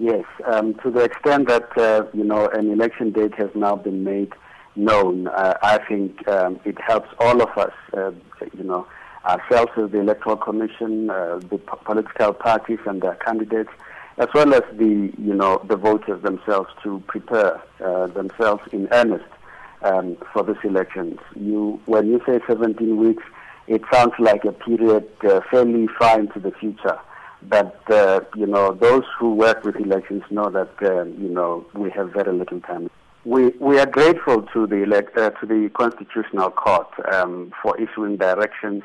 Yes, um, to the extent that uh, you know an election date has now been made known, uh, I think um, it helps all of us, uh, you know, ourselves as the Electoral Commission, uh, the po- political parties and their candidates, as well as the you know the voters themselves to prepare uh, themselves in earnest um, for these elections. You, when you say 17 weeks, it sounds like a period uh, fairly far into the future. But uh, you know, those who work with elections know that uh, you know we have very little time. We we are grateful to the elect, uh, to the Constitutional Court um, for issuing directions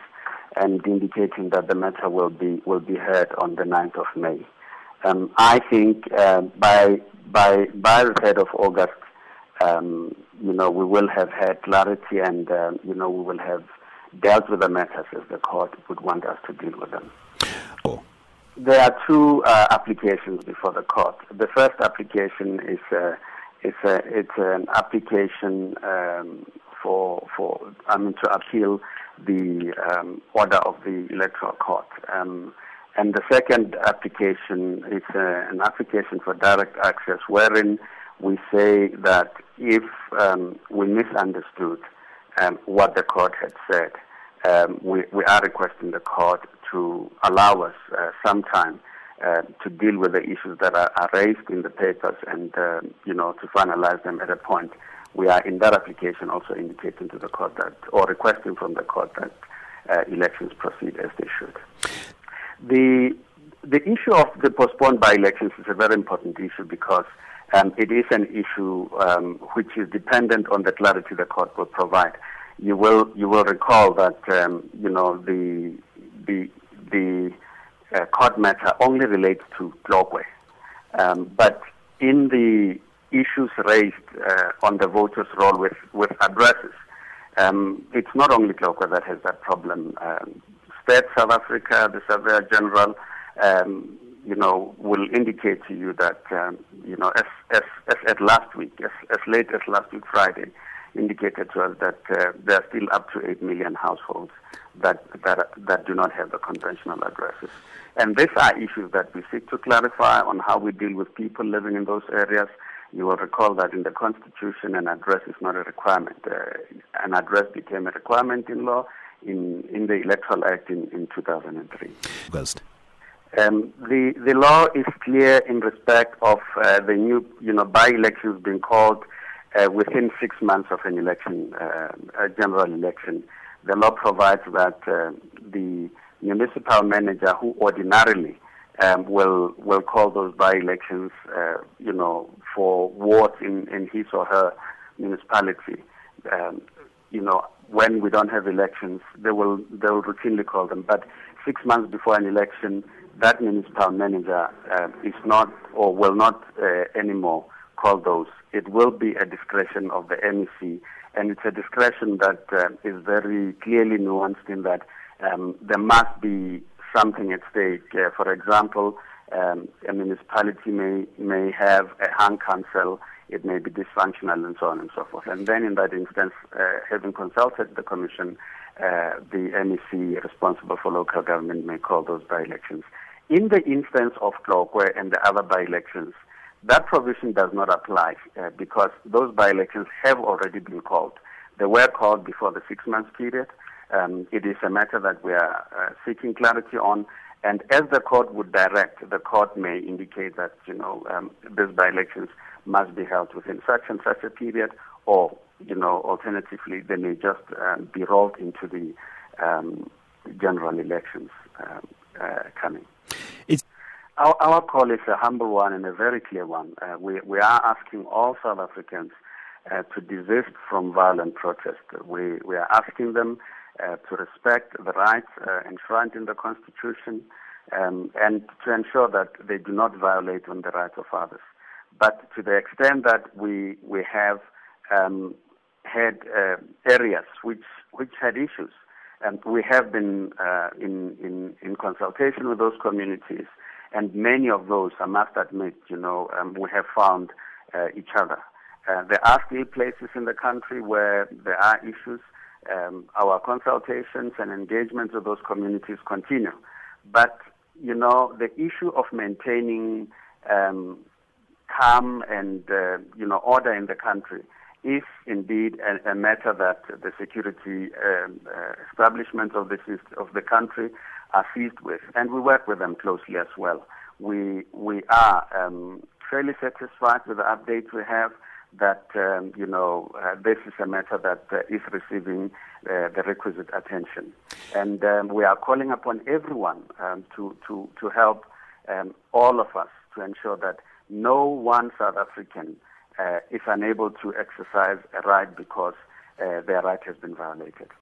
and indicating that the matter will be will be heard on the 9th of May. Um, I think uh, by by by the 3rd of August, um, you know, we will have had clarity and uh, you know we will have dealt with the matters as the court would want us to deal with them. Oh. There are two uh, applications before the court. The first application is uh, it's a it's an application um, for for I mean to appeal the um, order of the electoral court. Um, and the second application is uh, an application for direct access, wherein we say that if um, we misunderstood um, what the court had said, um, we, we are requesting the court to allow us uh, some time uh, to deal with the issues that are, are raised in the papers and, uh, you know, to finalize them at a point. We are in that application also indicating to the court that, or requesting from the court that uh, elections proceed as they should. The, the issue of the postponed by-elections is a very important issue because um, it is an issue um, which is dependent on the clarity the court will provide. You will you will recall that um, you know the the the uh, court matter only relates to Tlokwe, um, but in the issues raised uh, on the voters' roll with with addresses, um, it's not only Tlokwe that has that problem. Um, State South Africa, the Surveyor General, um, you know, will indicate to you that, um, you know, as, as, as at last week, as, as late as last week Friday, indicated to us that uh, there are still up to 8 million households that, that, that do not have the conventional addresses. And these are issues that we seek to clarify on how we deal with people living in those areas. You will recall that in the Constitution, an address is not a requirement. Uh, an address became a requirement in law in, in the Electoral Act in, in 2003. August. Um, the the law is clear in respect of uh, the new you know by-elections being called uh, within six months of an election, uh, a general election. The law provides that uh, the municipal manager, who ordinarily um, will will call those by-elections, uh, you know, for wards in, in his or her municipality, um, you know, when we don't have elections, they will they will routinely call them. But six months before an election, that municipal manager uh, is not or will not uh, anymore call those. It will be a discretion of the MEC, and it's a discretion that uh, is very clearly nuanced in that um, there must be something at stake. Uh, for example, um, a municipality may may have a hung council, it may be dysfunctional, and so on and so forth. And then, in that instance, uh, having consulted the commission, uh, the MEC responsible for local government may call those by-elections. In the instance of Tlokwe and the other by-elections, that provision does not apply uh, because those by-elections have already been called. They were called before the six-month period. Um, it is a matter that we are uh, seeking clarity on. And as the court would direct, the court may indicate that, you know, um, these by-elections must be held within such and such a period, or, you know, alternatively, they may just um, be rolled into the um, general elections um, uh, coming. Our, our call is a humble one and a very clear one. Uh, we, we are asking all South Africans uh, to desist from violent protest. We, we are asking them uh, to respect the rights uh, enshrined in the Constitution um, and to ensure that they do not violate on the rights of others. But to the extent that we, we have um, had uh, areas which, which had issues, and we have been uh, in, in, in consultation with those communities, and many of those, I must admit, you know, um, we have found uh, each other. Uh, there are still places in the country where there are issues. Um, our consultations and engagements with those communities continue. But, you know, the issue of maintaining um, calm and uh, you know order in the country is indeed a, a matter that the security um, uh, of the of the country are seized with, and we work with them closely as well. We we are um, fairly satisfied with the updates we have that um, you know uh, this is a matter that uh, is receiving uh, the requisite attention, and um, we are calling upon everyone um, to to to help um, all of us to ensure that no one South African uh, is unable to exercise a right because uh, their right has been violated.